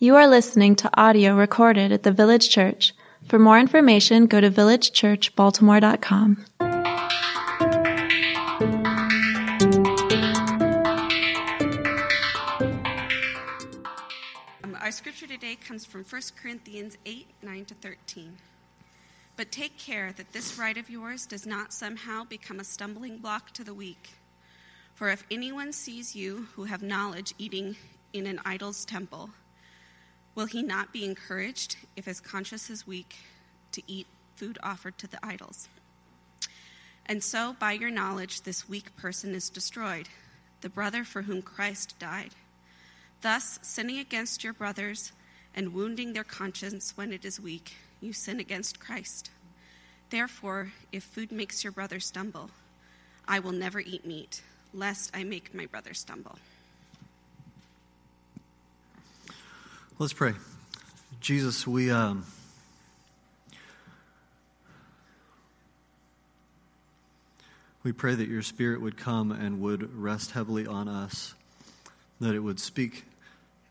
You are listening to audio recorded at the Village Church. For more information, go to villagechurchbaltimore.com. Um, Our scripture today comes from 1 Corinthians 8 9 to 13. But take care that this right of yours does not somehow become a stumbling block to the weak. For if anyone sees you who have knowledge eating in an idol's temple, will he not be encouraged if his conscience is weak to eat food offered to the idols? And so, by your knowledge, this weak person is destroyed, the brother for whom Christ died. Thus, sinning against your brothers and wounding their conscience when it is weak, you sin against Christ. Therefore, if food makes your brother stumble, I will never eat meat, lest I make my brother stumble. Let's pray. Jesus, we um, we pray that your Spirit would come and would rest heavily on us, that it would speak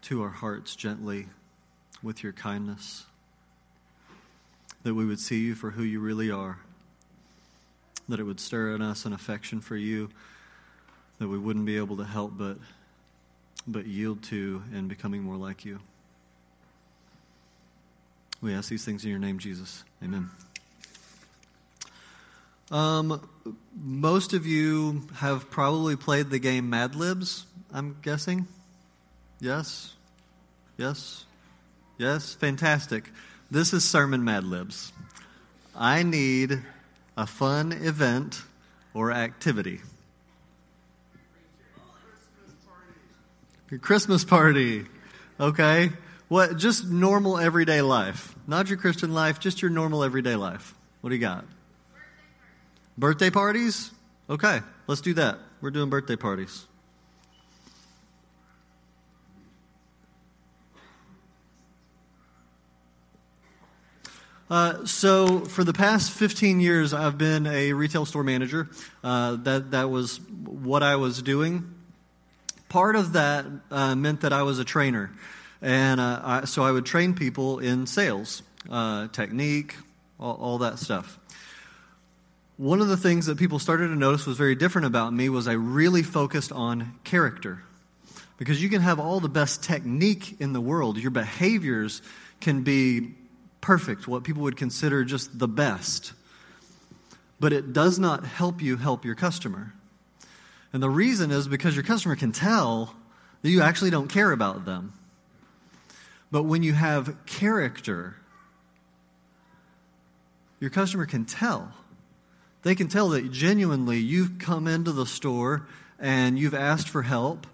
to our hearts gently with your kindness, that we would see you for who you really are, that it would stir in us an affection for you that we wouldn't be able to help but but yield to in becoming more like you. We ask these things in your name, Jesus. Amen. Um, most of you have probably played the game Mad Libs, I'm guessing. Yes? Yes? Yes? Fantastic. This is Sermon Mad Libs. I need a fun event or activity. Your Christmas party. Okay. What? Just normal everyday life. Not your Christian life, just your normal everyday life. What do you got? Birthday parties? Okay, let's do that. We're doing birthday parties. Uh, so, for the past 15 years, I've been a retail store manager. Uh, that, that was what I was doing. Part of that uh, meant that I was a trainer. And uh, I, so I would train people in sales, uh, technique, all, all that stuff. One of the things that people started to notice was very different about me was I really focused on character. Because you can have all the best technique in the world, your behaviors can be perfect, what people would consider just the best. But it does not help you help your customer. And the reason is because your customer can tell that you actually don't care about them. But when you have character, your customer can tell. They can tell that genuinely you've come into the store and you've asked for help.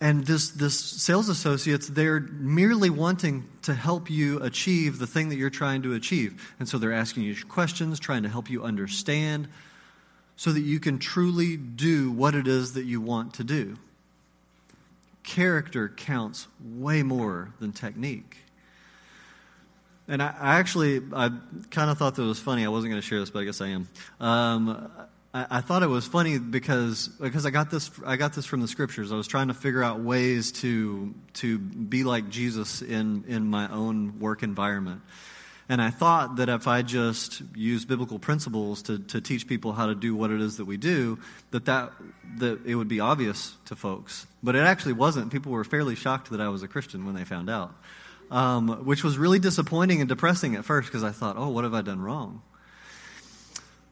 And this, this sales associates, they're merely wanting to help you achieve the thing that you're trying to achieve. And so they're asking you questions, trying to help you understand so that you can truly do what it is that you want to do character counts way more than technique. And I, I actually, I kind of thought that was funny. I wasn't going to share this, but I guess I am. Um, I, I, thought it was funny because because I got this I got this from the scriptures. I was trying to figure out ways to to be like Jesus in in my own work environment. And I thought that if I just use biblical principles to, to teach people how to do what it is that we do, that, that that it would be obvious to folks. But it actually wasn't. People were fairly shocked that I was a Christian when they found out, um, which was really disappointing and depressing at first because I thought, oh, what have I done wrong?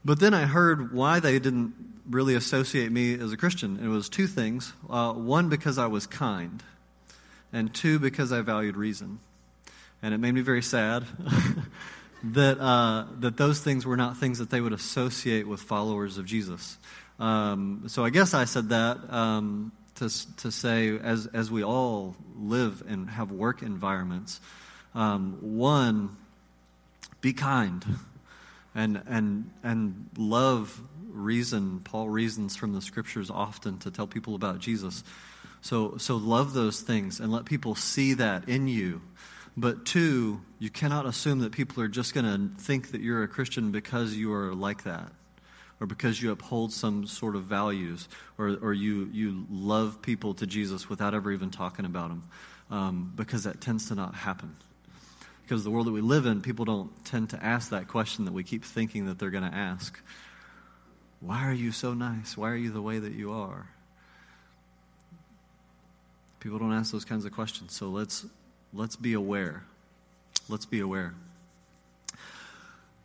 But then I heard why they didn't really associate me as a Christian. It was two things. Uh, one, because I was kind, and two, because I valued reason and it made me very sad that uh, that those things were not things that they would associate with followers of Jesus. Um, so I guess I said that um, to to say as as we all live and have work environments, um, one, be kind, and and and love reason. Paul reasons from the scriptures often to tell people about Jesus. So so love those things and let people see that in you. But two, you cannot assume that people are just going to think that you're a Christian because you are like that, or because you uphold some sort of values, or, or you, you love people to Jesus without ever even talking about them. um, because that tends to not happen. Because the world that we live in, people don't tend to ask that question that we keep thinking that they're going to ask. Why are you so nice? Why are you the way that you are? People don't ask those kinds of questions. So let's let's be aware. Let's be aware.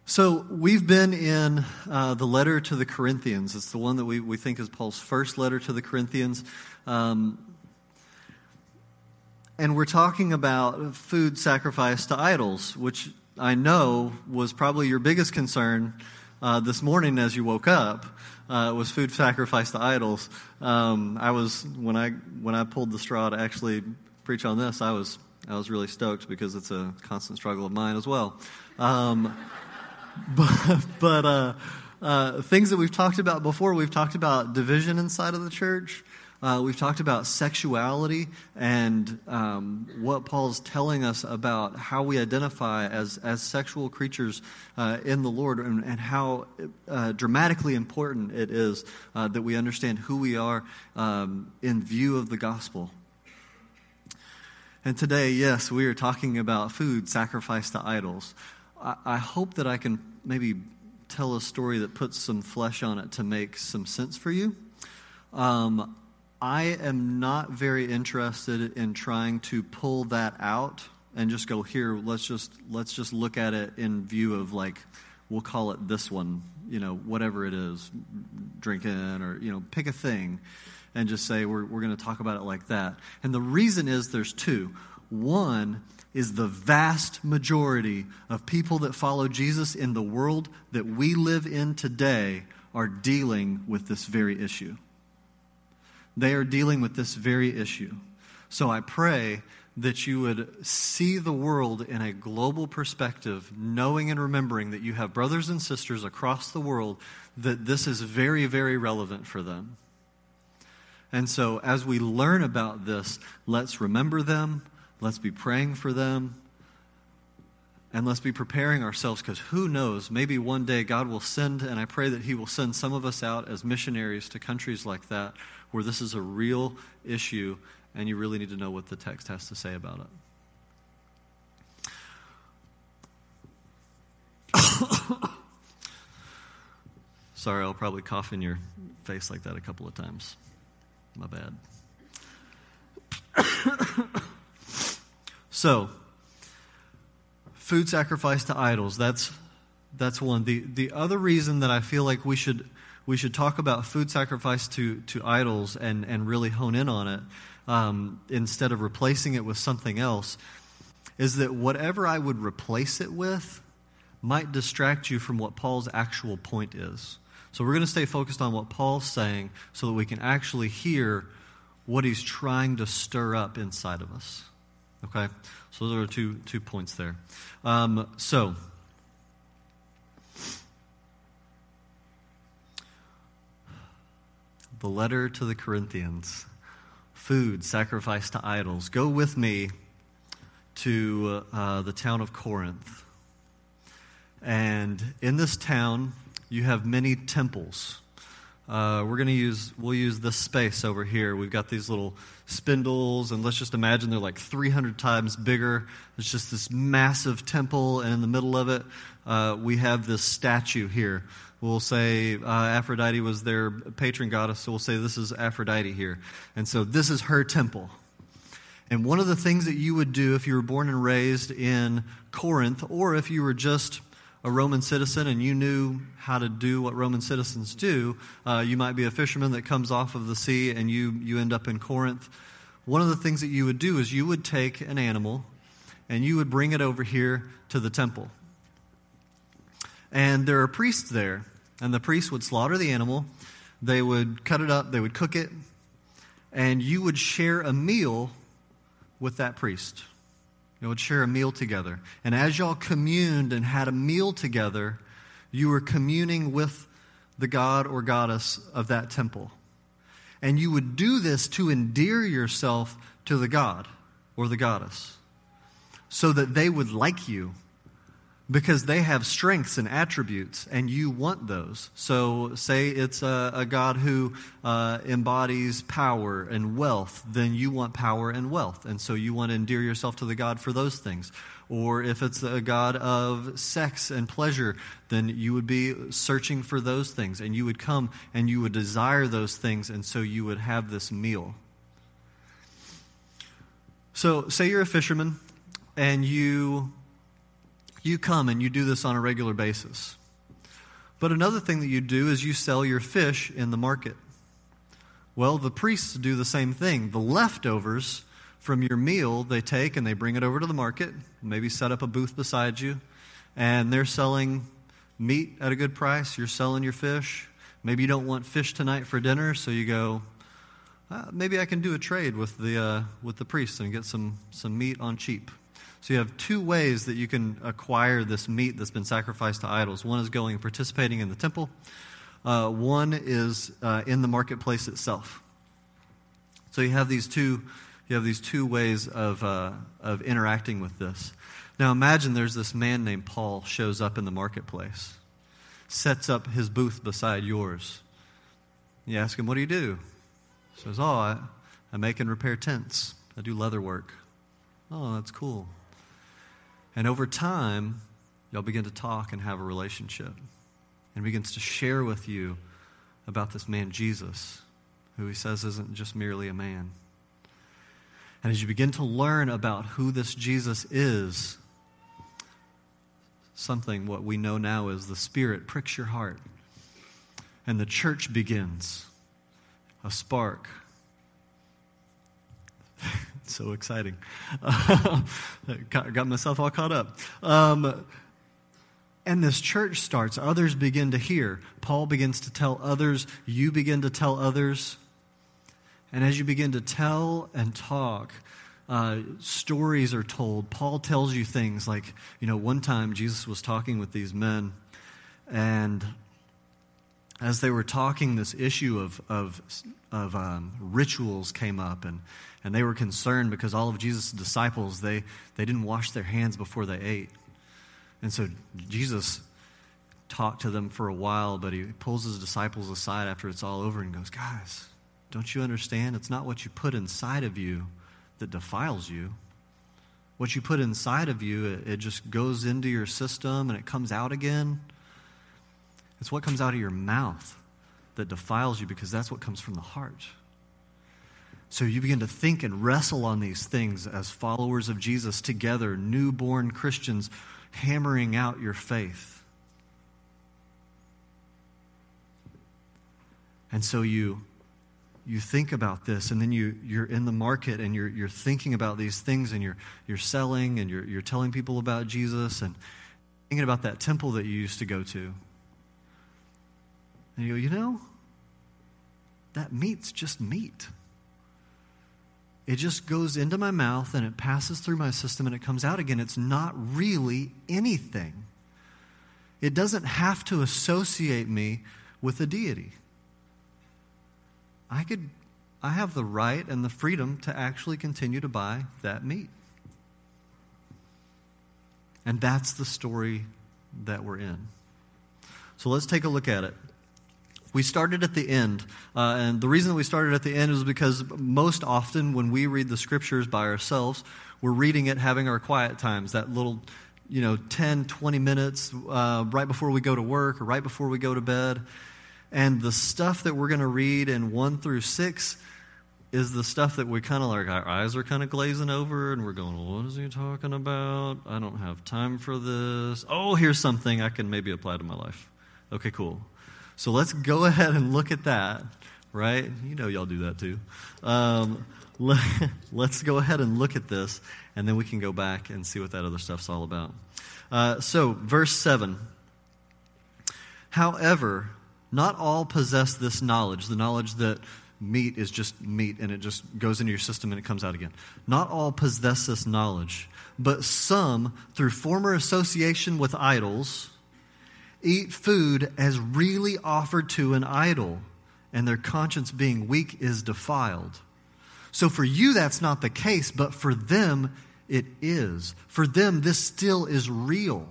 So we've been in uh, the letter to the Corinthians. It's the one that we, we think is Paul's first letter to the Corinthians. Um, and we're talking about food sacrificed to idols, which I know was probably your biggest concern uh, this morning as you woke up. Uh, was food sacrificed to idols. Um, I was when I when I pulled the straw to actually preach on this. I was I was really stoked because it's a constant struggle of mine as well. Um, but but uh, uh, things that we've talked about before, we've talked about division inside of the church. Uh, we've talked about sexuality and um, what Paul's telling us about how we identify as, as sexual creatures uh, in the Lord and, and how uh, dramatically important it is uh, that we understand who we are um, in view of the gospel. And today, yes, we are talking about food sacrificed to idols. I, I hope that I can maybe tell a story that puts some flesh on it to make some sense for you. Um, I am not very interested in trying to pull that out and just go here. Let's just let's just look at it in view of like we'll call it this one, you know, whatever it is, drinking or you know, pick a thing, and just say we're we're going to talk about it like that. And the reason is there's two. One is the vast majority of people that follow Jesus in the world that we live in today are dealing with this very issue. They are dealing with this very issue. So I pray that you would see the world in a global perspective, knowing and remembering that you have brothers and sisters across the world that this is very, very relevant for them. And so, as we learn about this, let's remember them, let's be praying for them, and let's be preparing ourselves because who knows, maybe one day God will send, and I pray that He will send some of us out as missionaries to countries like that where this is a real issue and you really need to know what the text has to say about it. Sorry, I'll probably cough in your face like that a couple of times. My bad. so, food sacrifice to idols. That's that's one. The the other reason that I feel like we should we should talk about food sacrifice to to idols and and really hone in on it um, instead of replacing it with something else. Is that whatever I would replace it with might distract you from what Paul's actual point is. So we're going to stay focused on what Paul's saying so that we can actually hear what he's trying to stir up inside of us. Okay? So those are two, two points there. Um, so, the letter to the Corinthians food sacrificed to idols. Go with me to uh, the town of Corinth. And in this town, you have many temples. Uh, we're going to use, we'll use this space over here. We've got these little spindles, and let's just imagine they're like 300 times bigger. It's just this massive temple, and in the middle of it, uh, we have this statue here. We'll say uh, Aphrodite was their patron goddess, so we'll say this is Aphrodite here. And so this is her temple. And one of the things that you would do if you were born and raised in Corinth, or if you were just a Roman citizen and you knew how to do what Roman citizens do, uh, you might be a fisherman that comes off of the sea and you, you end up in Corinth. One of the things that you would do is you would take an animal and you would bring it over here to the temple. And there are priests there, and the priests would slaughter the animal, they would cut it up, they would cook it, and you would share a meal with that priest. You would share a meal together. And as y'all communed and had a meal together, you were communing with the god or goddess of that temple. And you would do this to endear yourself to the god or the goddess so that they would like you because they have strengths and attributes, and you want those. So, say it's a, a God who uh, embodies power and wealth, then you want power and wealth, and so you want to endear yourself to the God for those things. Or if it's a God of sex and pleasure, then you would be searching for those things, and you would come and you would desire those things, and so you would have this meal. So, say you're a fisherman and you you come and you do this on a regular basis. But another thing that you do is you sell your fish in the market. Well, the priests do the same thing. The leftovers from your meal they take and they bring it over to the market, maybe set up a booth beside you, and they're selling meat at a good price. You're selling your fish. Maybe you don't want fish tonight for dinner, so you go, uh, maybe I can do a trade with the, uh, with the priest and get some, some meat on cheap. So you have two ways that you can acquire this meat that's been sacrificed to idols. One is going and participating in the temple. Uh, one is uh, in the marketplace itself. So you have these two, you have these two ways of, uh, of interacting with this. Now imagine there's this man named Paul shows up in the marketplace, sets up his booth beside yours. You ask him, "What do you do?" He says, "Oh, I, I make and repair tents. I do leather work." Oh, that's cool. And over time, y'all begin to talk and have a relationship. And begins to share with you about this man, Jesus, who he says isn't just merely a man. And as you begin to learn about who this Jesus is, something what we know now is the Spirit pricks your heart. And the church begins a spark so exciting. got, myself all caught up. Um, and this church starts. Others begin to hear. Paul begins to tell others. You begin to tell others. And as you begin to tell and talk, uh, stories are told. Paul tells you things like, you know, one time Jesus was talking with these men, and as they were talking, this issue of, of, of um, rituals came up, and and they were concerned because all of Jesus' disciples, they, they didn't wash their hands before they ate. And so Jesus talked to them for a while, but he pulls his disciples aside after it's all over and goes, Guys, don't you understand? It's not what you put inside of you that defiles you. What you put inside of you, it, it just goes into your system and it comes out again. It's what comes out of your mouth that defiles you because that's what comes from the heart. So you begin to think and wrestle on these things as followers of Jesus together, newborn Christians hammering out your faith. And so you you think about this and then you, you're in the market and you're, you're thinking about these things and you're, you're selling and you're, you're telling people about Jesus and thinking about that temple that you used to go to. And you go, you know, that meat's just meat. It just goes into my mouth and it passes through my system and it comes out again. It's not really anything. It doesn't have to associate me with a deity. I could I have the right and the freedom to actually continue to buy that meat. And that's the story that we're in. So let's take a look at it. We started at the end. Uh, and the reason that we started at the end is because most often when we read the scriptures by ourselves, we're reading it having our quiet times, that little, you know, 10, 20 minutes uh, right before we go to work or right before we go to bed. And the stuff that we're going to read in 1 through 6 is the stuff that we kind of like, our eyes are kind of glazing over and we're going, what is he talking about? I don't have time for this. Oh, here's something I can maybe apply to my life. Okay, cool. So let's go ahead and look at that, right? You know, y'all do that too. Um, let, us go ahead and look at this, and then we can go back and see what that other stuff's all about. Uh, so, verse 7. However, not all possess this knowledge, the knowledge that meat is just meat and it just goes into your system and it comes out again. Not all possess this knowledge, but some, through former association with idols, eat food as really offered to an idol, and their conscience being weak is defiled. So for you, that's not the case, but for them, it is. For them, this still is real.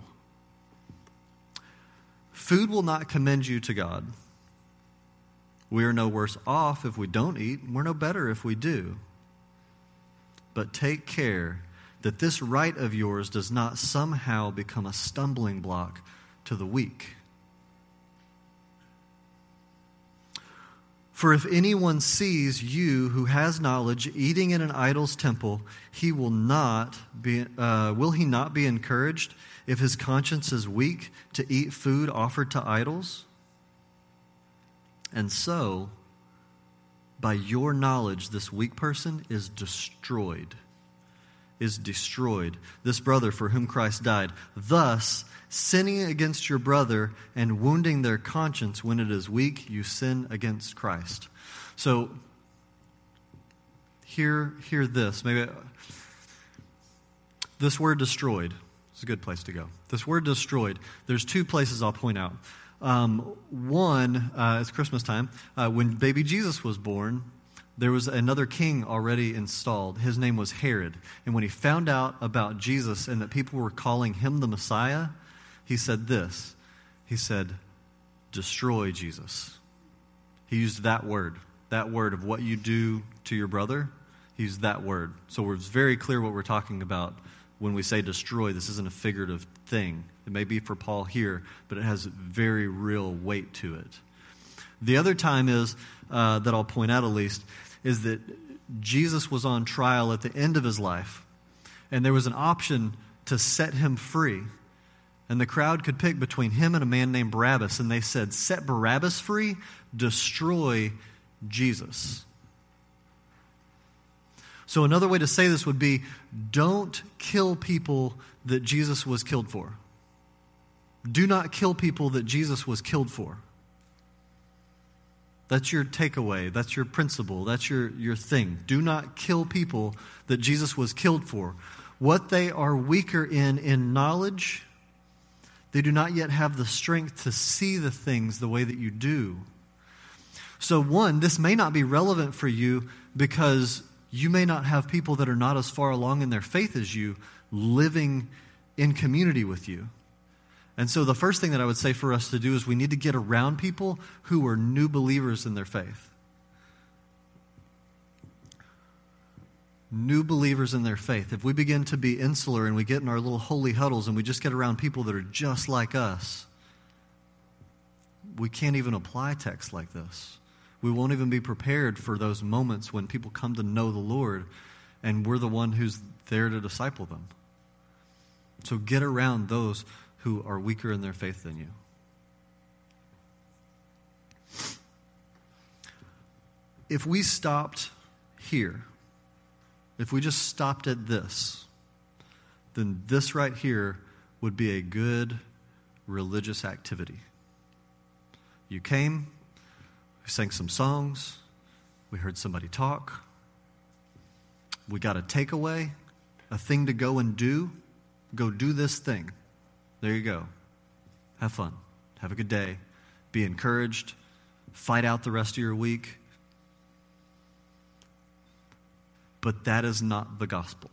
Food will not commend you to God. We are no worse off if we don't eat, we're no better if we do. But take care that this right of yours does not somehow become a stumbling block to the weak. For if anyone sees you who has knowledge eating in an idol's temple, he will not be, uh, will he not be encouraged if his conscience is weak to eat food offered to idols? And so, by your knowledge, this weak person is destroyed. Is destroyed. This brother for whom Christ died. Thus, sinning against your brother and wounding their conscience when it is weak, you sin against Christ. So, hear, hear this. Maybe this word destroyed is a good place to go. This word destroyed, there's two places I'll point out. Um, one, uh, it's Christmas time. Uh, when baby Jesus was born, there was another king already installed. His name was Herod. And when he found out about Jesus and that people were calling him the Messiah, he said this He said, Destroy Jesus. He used that word, that word of what you do to your brother. He used that word. So it's very clear what we're talking about when we say destroy. This isn't a figurative thing. It may be for Paul here, but it has very real weight to it. The other time is, uh, that I'll point out at least, is that Jesus was on trial at the end of his life, and there was an option to set him free. And the crowd could pick between him and a man named Barabbas. And they said, Set Barabbas free, destroy Jesus. So, another way to say this would be don't kill people that Jesus was killed for. Do not kill people that Jesus was killed for. That's your takeaway. That's your principle. That's your, your thing. Do not kill people that Jesus was killed for. What they are weaker in in knowledge they do not yet have the strength to see the things the way that you do. So, one, this may not be relevant for you because you may not have people that are not as far along in their faith as you living in community with you. And so, the first thing that I would say for us to do is we need to get around people who are new believers in their faith. new believers in their faith, if we begin to be insular and we get in our little holy huddles and we just get around people that are just like us, we can't even apply texts like this. We won't even be prepared for those moments when people come to know the Lord and we're the one who's there to disciple them. So get around those who are weaker in their faith than you. If we stopped here, if we just stopped at this, then this right here would be a good religious activity. You came, we sang some songs, we heard somebody talk, we got a takeaway, a thing to go and do. Go do this thing. There you go. Have fun. Have a good day. Be encouraged. Fight out the rest of your week. But that is not the gospel.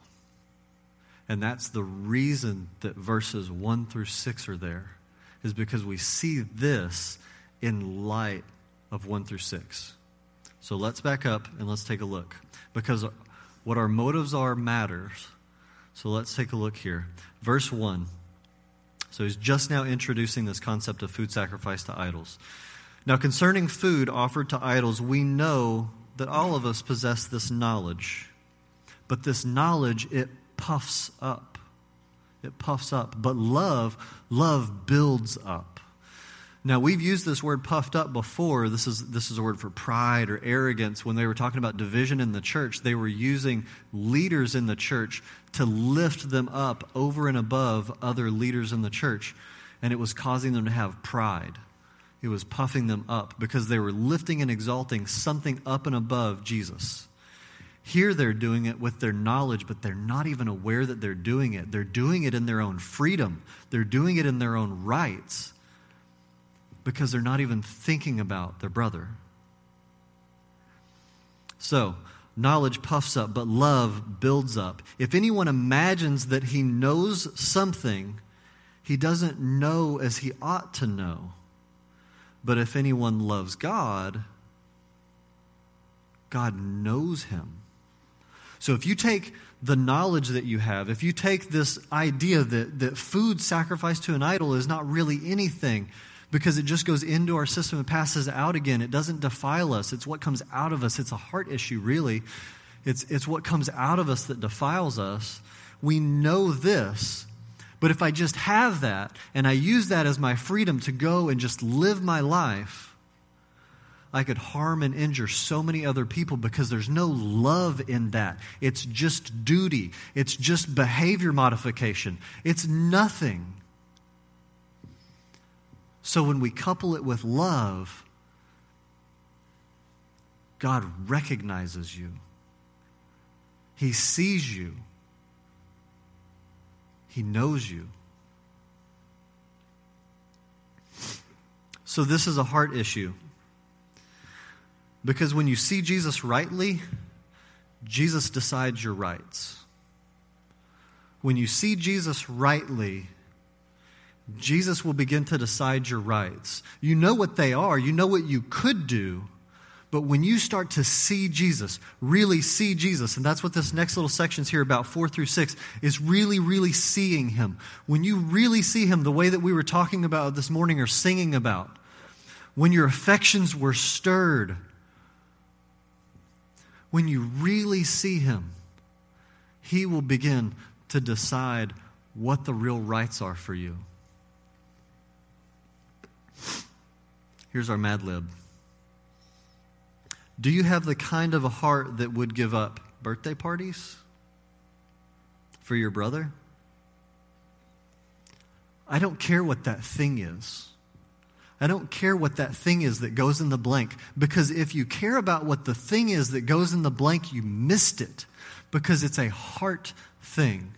And that's the reason that verses 1 through 6 are there, is because we see this in light of 1 through 6. So let's back up and let's take a look. Because what our motives are matters. So let's take a look here. Verse 1. So he's just now introducing this concept of food sacrifice to idols. Now, concerning food offered to idols, we know that all of us possess this knowledge. But this knowledge, it puffs up. It puffs up. But love, love builds up. Now, we've used this word puffed up before. This is, this is a word for pride or arrogance. When they were talking about division in the church, they were using leaders in the church to lift them up over and above other leaders in the church. And it was causing them to have pride. It was puffing them up because they were lifting and exalting something up and above Jesus. Here they're doing it with their knowledge, but they're not even aware that they're doing it. They're doing it in their own freedom, they're doing it in their own rights because they're not even thinking about their brother. So, knowledge puffs up, but love builds up. If anyone imagines that he knows something, he doesn't know as he ought to know. But if anyone loves God, God knows him. So if you take the knowledge that you have, if you take this idea that, that food sacrificed to an idol is not really anything because it just goes into our system and passes out again, it doesn't defile us. It's what comes out of us. It's a heart issue, really. It's, it's what comes out of us that defiles us. We know this. But if I just have that and I use that as my freedom to go and just live my life, I could harm and injure so many other people because there's no love in that. It's just duty, it's just behavior modification, it's nothing. So when we couple it with love, God recognizes you. He sees you. He knows you. So, this is a heart issue. Because when you see Jesus rightly, Jesus decides your rights. When you see Jesus rightly, Jesus will begin to decide your rights. You know what they are, you know what you could do. But when you start to see Jesus, really see Jesus, and that's what this next little section is here about, four through six, is really, really seeing Him. When you really see Him the way that we were talking about this morning or singing about, when your affections were stirred, when you really see Him, He will begin to decide what the real rights are for you. Here's our Mad Lib. Do you have the kind of a heart that would give up birthday parties for your brother? I don't care what that thing is. I don't care what that thing is that goes in the blank. Because if you care about what the thing is that goes in the blank, you missed it. Because it's a heart thing.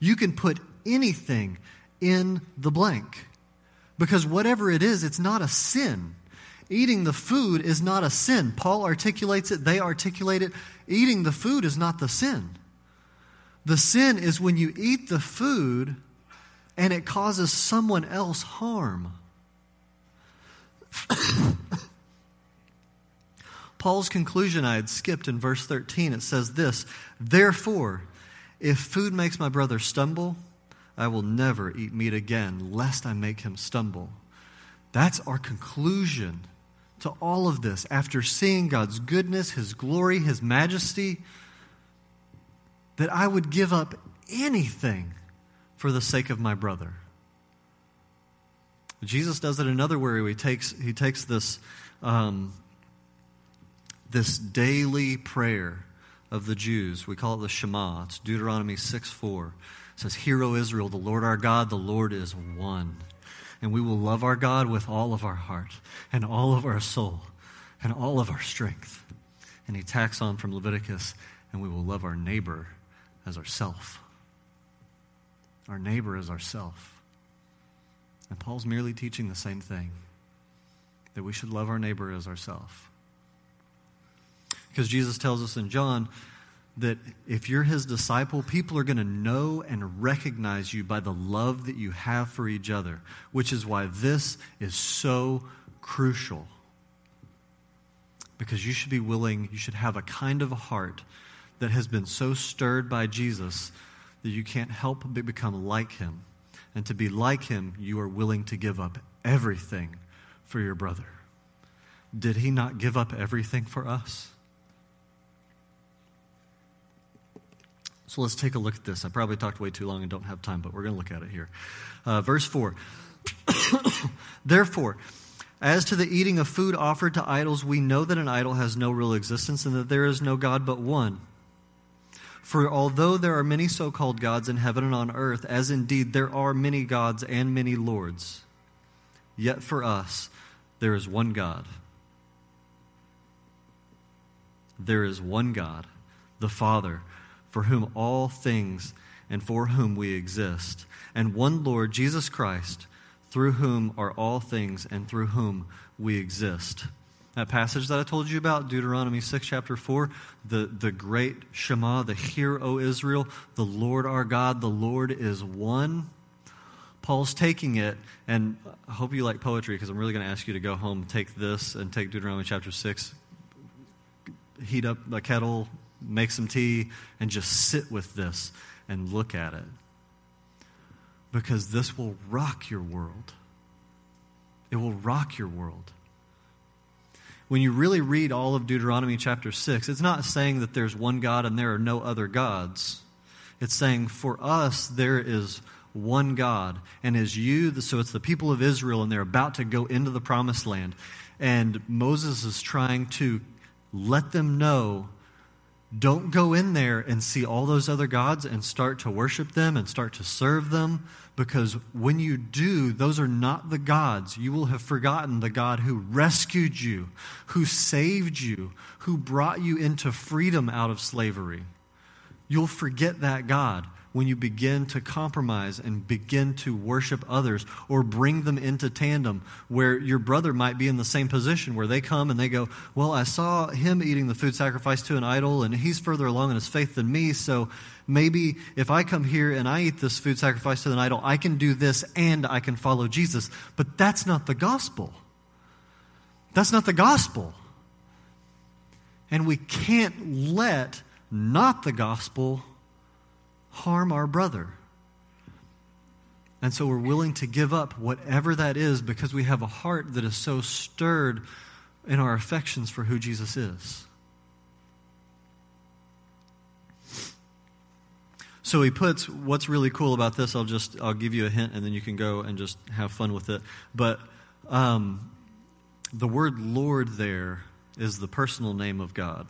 You can put anything in the blank. Because whatever it is, it's not a sin. Eating the food is not a sin. Paul articulates it, they articulate it. Eating the food is not the sin. The sin is when you eat the food and it causes someone else harm. Paul's conclusion I had skipped in verse 13. It says this Therefore, if food makes my brother stumble, I will never eat meat again, lest I make him stumble. That's our conclusion to all of this after seeing God's goodness, His glory, His majesty, that I would give up anything for the sake of my brother. Jesus does it another way. He takes, he takes this, um, this daily prayer of the Jews. We call it the Shema. It's Deuteronomy 6 4. It says, Hear, O Israel, the Lord our God, the Lord is one and we will love our God with all of our heart and all of our soul and all of our strength. And he tacks on from Leviticus, and we will love our neighbor as ourself. Our neighbor as ourself. And Paul's merely teaching the same thing that we should love our neighbor as ourself. Because Jesus tells us in John that if you're his disciple, people are going to know and recognize you by the love that you have for each other, which is why this is so crucial. Because you should be willing, you should have a kind of a heart that has been so stirred by Jesus that you can't help but become like him. And to be like him, you are willing to give up everything for your brother. Did he not give up everything for us? So let's take a look at this. I probably talked way too long and don't have time, but we're going to look at it here. Uh, verse 4 Therefore, as to the eating of food offered to idols, we know that an idol has no real existence and that there is no God but one. For although there are many so called gods in heaven and on earth, as indeed there are many gods and many lords, yet for us there is one God. There is one God, the Father for whom all things and for whom we exist, and one Lord, Jesus Christ, through whom are all things and through whom we exist. That passage that I told you about, Deuteronomy 6, chapter 4, the, the great Shema, the Hear, O Israel, the Lord our God, the Lord is one. Paul's taking it, and I hope you like poetry because I'm really going to ask you to go home, take this, and take Deuteronomy chapter 6, heat up a kettle, make some tea, and just sit with this and look at it. Because this will rock your world. It will rock your world. When you really read all of Deuteronomy chapter 6, it's not saying that there's one God and there are no other gods. It's saying for us, there is one God. And as you, so it's the people of Israel, and they're about to go into the promised land. And Moses is trying to let them know don't go in there and see all those other gods and start to worship them and start to serve them because when you do, those are not the gods. You will have forgotten the God who rescued you, who saved you, who brought you into freedom out of slavery. You'll forget that God when you begin to compromise and begin to worship others or bring them into tandem where your brother might be in the same position where they come and they go, Well, I saw him eating the food sacrificed to an idol and he's further along in his faith than me, so maybe if I come here and I eat this food sacrificed to an idol, I can do this and I can follow Jesus. But that's not the gospel. That's not the gospel. And we can't let not the gospel harm our brother. And so we're willing to give up whatever that is because we have a heart that is so stirred in our affections for who Jesus is. So he puts what's really cool about this. I'll just I'll give you a hint, and then you can go and just have fun with it. But um, the word Lord there is the personal name of God,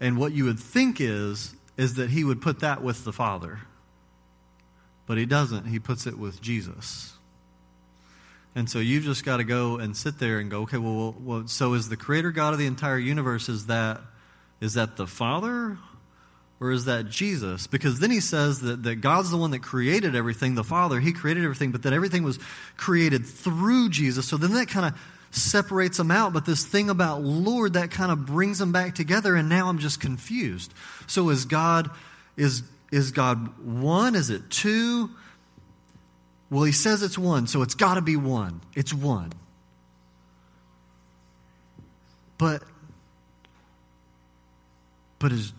and what you would think is is that he would put that with the Father. But he doesn't. He puts it with Jesus. And so you've just got to go and sit there and go, okay, well, well, so is the creator God of the entire universe, is that, is that the Father or is that Jesus? Because then he says that, that God's the one that created everything, the Father, he created everything, but that everything was created through Jesus. So then that kind of separates them out, but this thing about Lord that kind of brings them back together, and now I'm just confused. So is God is is God one? Is it two? Well, he says it's one, so it's got to be one. It's one. But but is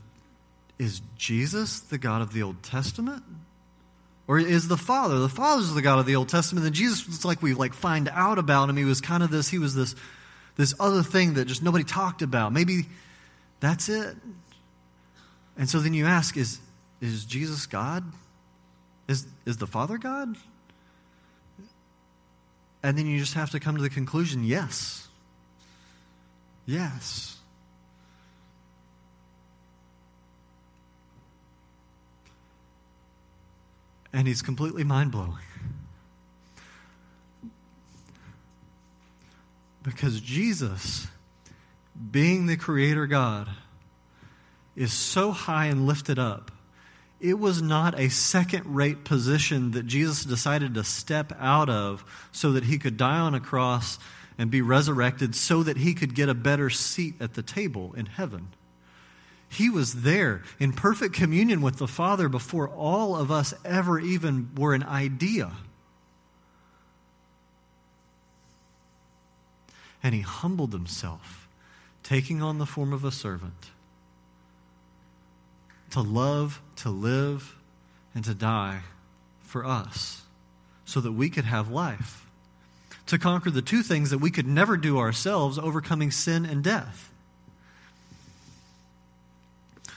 is Jesus the God of the Old Testament? Or is the Father? The Father's the God of the Old Testament, and Jesus was like we like find out about him. He was kind of this, he was this this other thing that just nobody talked about. Maybe that's it. And so then you ask, is is Jesus God? Is is the Father God? And then you just have to come to the conclusion, yes. Yes. And he's completely mind blowing. Because Jesus, being the Creator God, is so high and lifted up. It was not a second rate position that Jesus decided to step out of so that he could die on a cross and be resurrected so that he could get a better seat at the table in heaven. He was there in perfect communion with the Father before all of us ever even were an idea. And he humbled himself, taking on the form of a servant, to love, to live, and to die for us so that we could have life, to conquer the two things that we could never do ourselves, overcoming sin and death.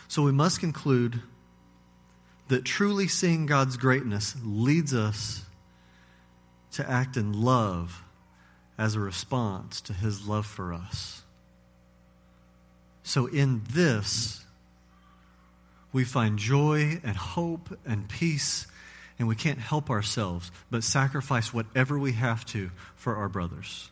So we must conclude that truly seeing God's greatness leads us to act in love as a response to his love for us. So, in this, we find joy and hope and peace, and we can't help ourselves but sacrifice whatever we have to for our brothers.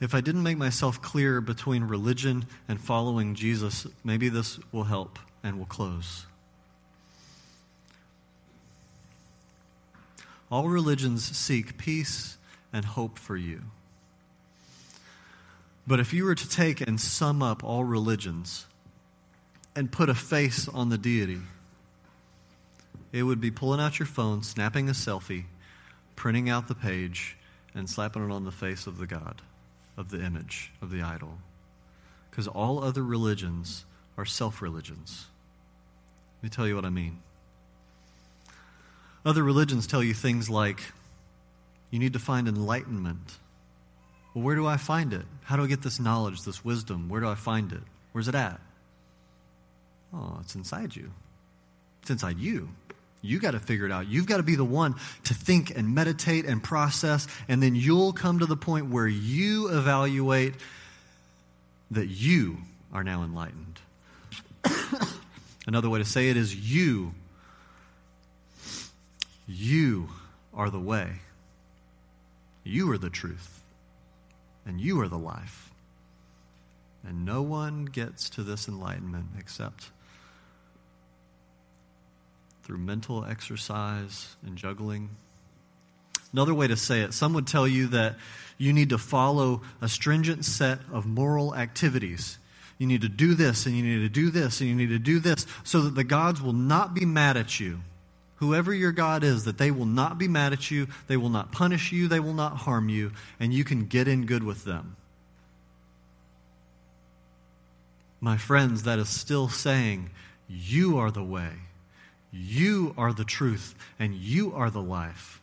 If I didn't make myself clear between religion and following Jesus, maybe this will help and we'll close. All religions seek peace and hope for you. But if you were to take and sum up all religions and put a face on the deity, it would be pulling out your phone, snapping a selfie, printing out the page, and slapping it on the face of the God, of the image, of the idol. Because all other religions are self religions. Let me tell you what I mean. Other religions tell you things like you need to find enlightenment. Well, where do I find it? How do I get this knowledge, this wisdom? Where do I find it? Where's it at? Oh, it's inside you. It's inside you. You got to figure it out. You've got to be the one to think and meditate and process, and then you'll come to the point where you evaluate that you are now enlightened. Another way to say it is you. You are the way. You are the truth. And you are the life. And no one gets to this enlightenment except through mental exercise and juggling. Another way to say it, some would tell you that you need to follow a stringent set of moral activities. You need to do this, and you need to do this, and you need to do this, so that the gods will not be mad at you. Whoever your God is, that they will not be mad at you, they will not punish you, they will not harm you, and you can get in good with them. My friends, that is still saying, You are the way. You are the truth, and you are the life.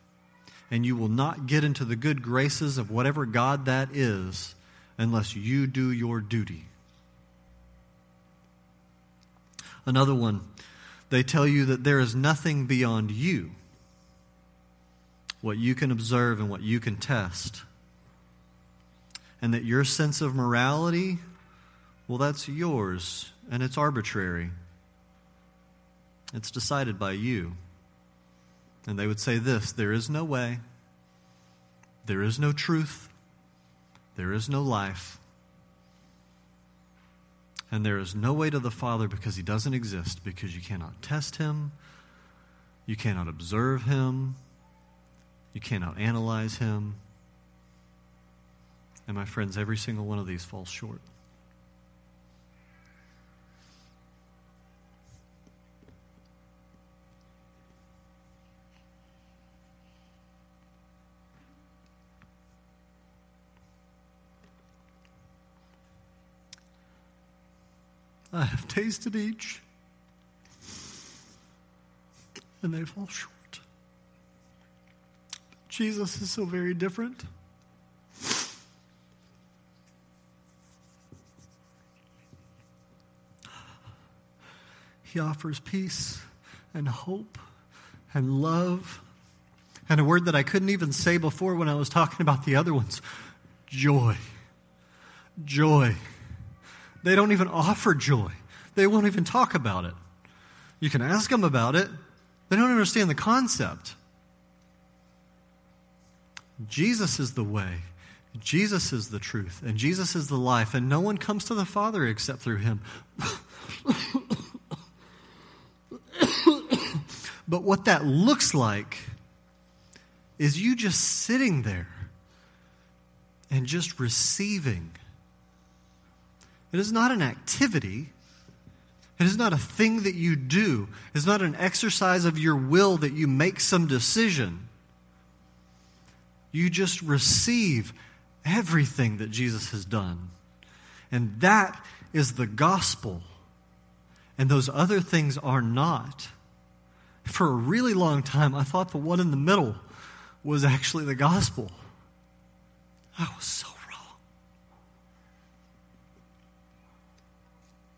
And you will not get into the good graces of whatever God that is unless you do your duty. Another one, they tell you that there is nothing beyond you, what you can observe and what you can test. And that your sense of morality, well, that's yours, and it's arbitrary. It's decided by you. And they would say this there is no way, there is no truth, there is no life. And there is no way to the Father because he doesn't exist, because you cannot test him, you cannot observe him, you cannot analyze him. And my friends, every single one of these falls short. I have tasted each, and they fall short. Jesus is so very different. He offers peace and hope and love and a word that I couldn't even say before when I was talking about the other ones joy. Joy. They don't even offer joy, they won't even talk about it. You can ask them about it, they don't understand the concept. Jesus is the way. Jesus is the truth, and Jesus is the life, and no one comes to the Father except through him. but what that looks like is you just sitting there and just receiving it is not an activity. It is not a thing that you do. It is not an exercise of your will that you make some decision. You just receive everything that Jesus has done. And that is the gospel. And those other things are not. For a really long time, I thought the one in the middle was actually the gospel. I was so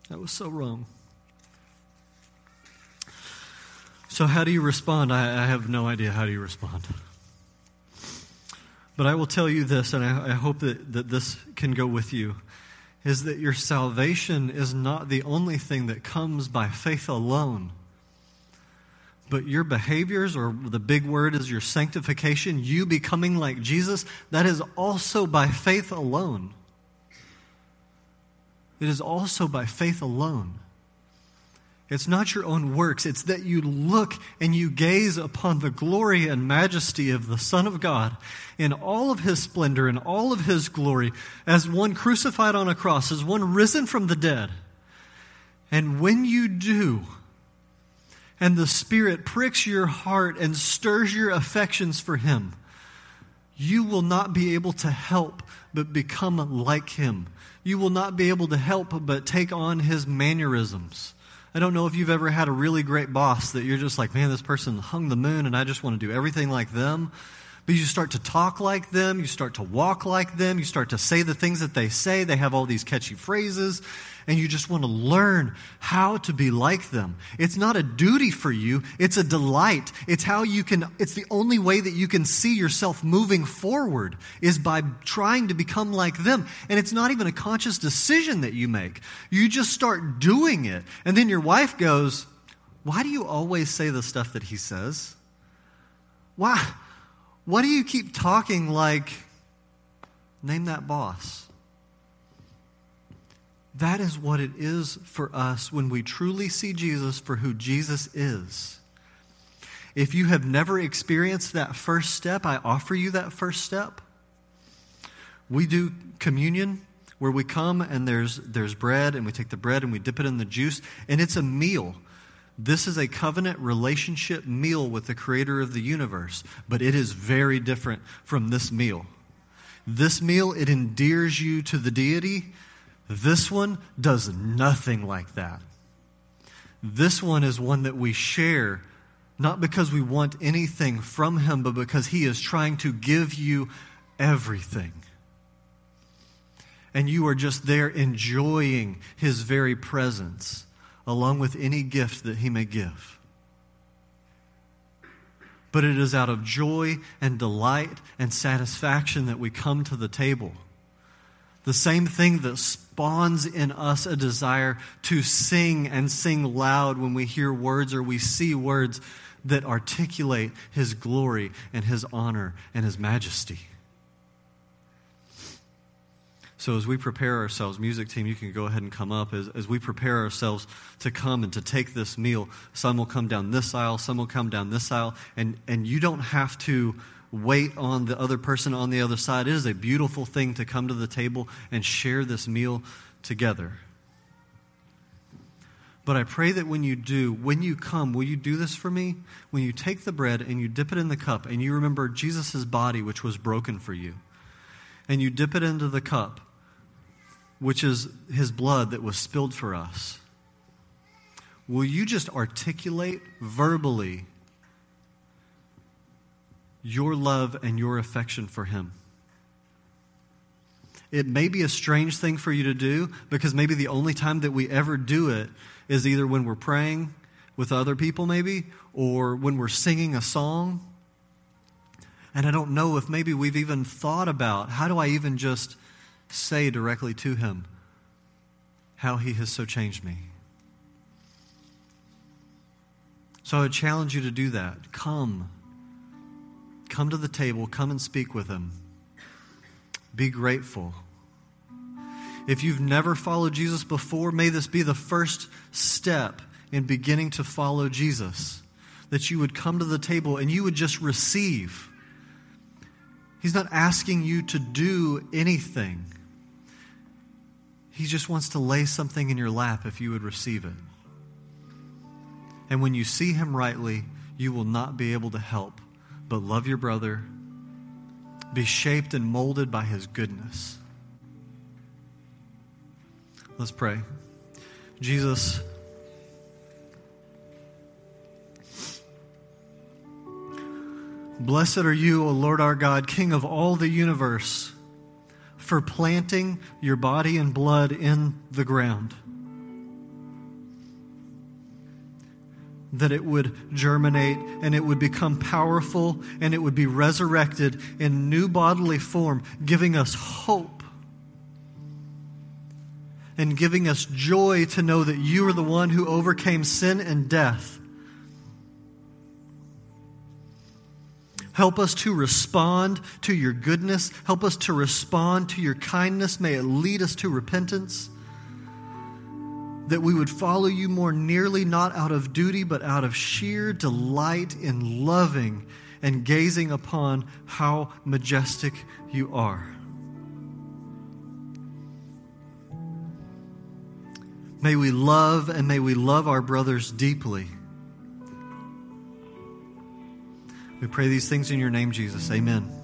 That was so wrong. So, how do you respond? I, I have no idea how do you respond. But I will tell you this, and I, I hope that, that this can go with you, is that your salvation is not the only thing that comes by faith alone. But your behaviors, or the big word is your sanctification, you becoming like Jesus, that is also by faith alone. It is also by faith alone. It's not your own works. It's that you look and you gaze upon the glory and majesty of the Son of God in all of his splendor and all of his glory as one crucified on a cross, as one risen from the dead. And when you do, and the Spirit pricks your heart and stirs your affections for him, you will not be able to help but become like him. You will not be able to help but take on his mannerisms. I don't know if you've ever had a really great boss that you're just like, man, this person hung the moon and I just want to do everything like them. But you start to talk like them, you start to walk like them, you start to say the things that they say. They have all these catchy phrases, and you just want to learn how to be like them. It's not a duty for you, it's a delight. It's how you can, it's the only way that you can see yourself moving forward is by trying to become like them. And it's not even a conscious decision that you make. You just start doing it. And then your wife goes, Why do you always say the stuff that he says? Why? Why do you keep talking like, name that boss? That is what it is for us when we truly see Jesus for who Jesus is. If you have never experienced that first step, I offer you that first step. We do communion where we come and there's, there's bread, and we take the bread and we dip it in the juice, and it's a meal. This is a covenant relationship meal with the creator of the universe, but it is very different from this meal. This meal, it endears you to the deity. This one does nothing like that. This one is one that we share, not because we want anything from him, but because he is trying to give you everything. And you are just there enjoying his very presence along with any gift that he may give. But it is out of joy and delight and satisfaction that we come to the table. The same thing that spawns in us a desire to sing and sing loud when we hear words or we see words that articulate his glory and his honor and his majesty. So, as we prepare ourselves, music team, you can go ahead and come up. As, as we prepare ourselves to come and to take this meal, some will come down this aisle, some will come down this aisle, and, and you don't have to wait on the other person on the other side. It is a beautiful thing to come to the table and share this meal together. But I pray that when you do, when you come, will you do this for me? When you take the bread and you dip it in the cup and you remember Jesus' body, which was broken for you, and you dip it into the cup, which is his blood that was spilled for us, will you just articulate verbally your love and your affection for him? It may be a strange thing for you to do because maybe the only time that we ever do it is either when we're praying with other people, maybe, or when we're singing a song. And I don't know if maybe we've even thought about how do I even just say directly to him how he has so changed me. So I would challenge you to do that. Come. Come to the table, come and speak with him. Be grateful. If you've never followed Jesus before, may this be the first step in beginning to follow Jesus. That you would come to the table and you would just receive. He's not asking you to do anything. He just wants to lay something in your lap if you would receive it. And when you see him rightly, you will not be able to help but love your brother, be shaped and molded by his goodness. Let's pray. Jesus, blessed are you, O Lord our God, King of all the universe for planting your body and blood in the ground. That it would germinate and it would become powerful and it would be resurrected in new bodily form, giving us hope and giving us joy to know that you are the one who overcame sin and death Help us to respond to your goodness. Help us to respond to your kindness. May it lead us to repentance. that we would follow you more nearly, not out of duty, but out of sheer delight in loving and gazing upon how majestic you are. May we love and may we love our brothers deeply. We pray these things in your name, Jesus. Amen.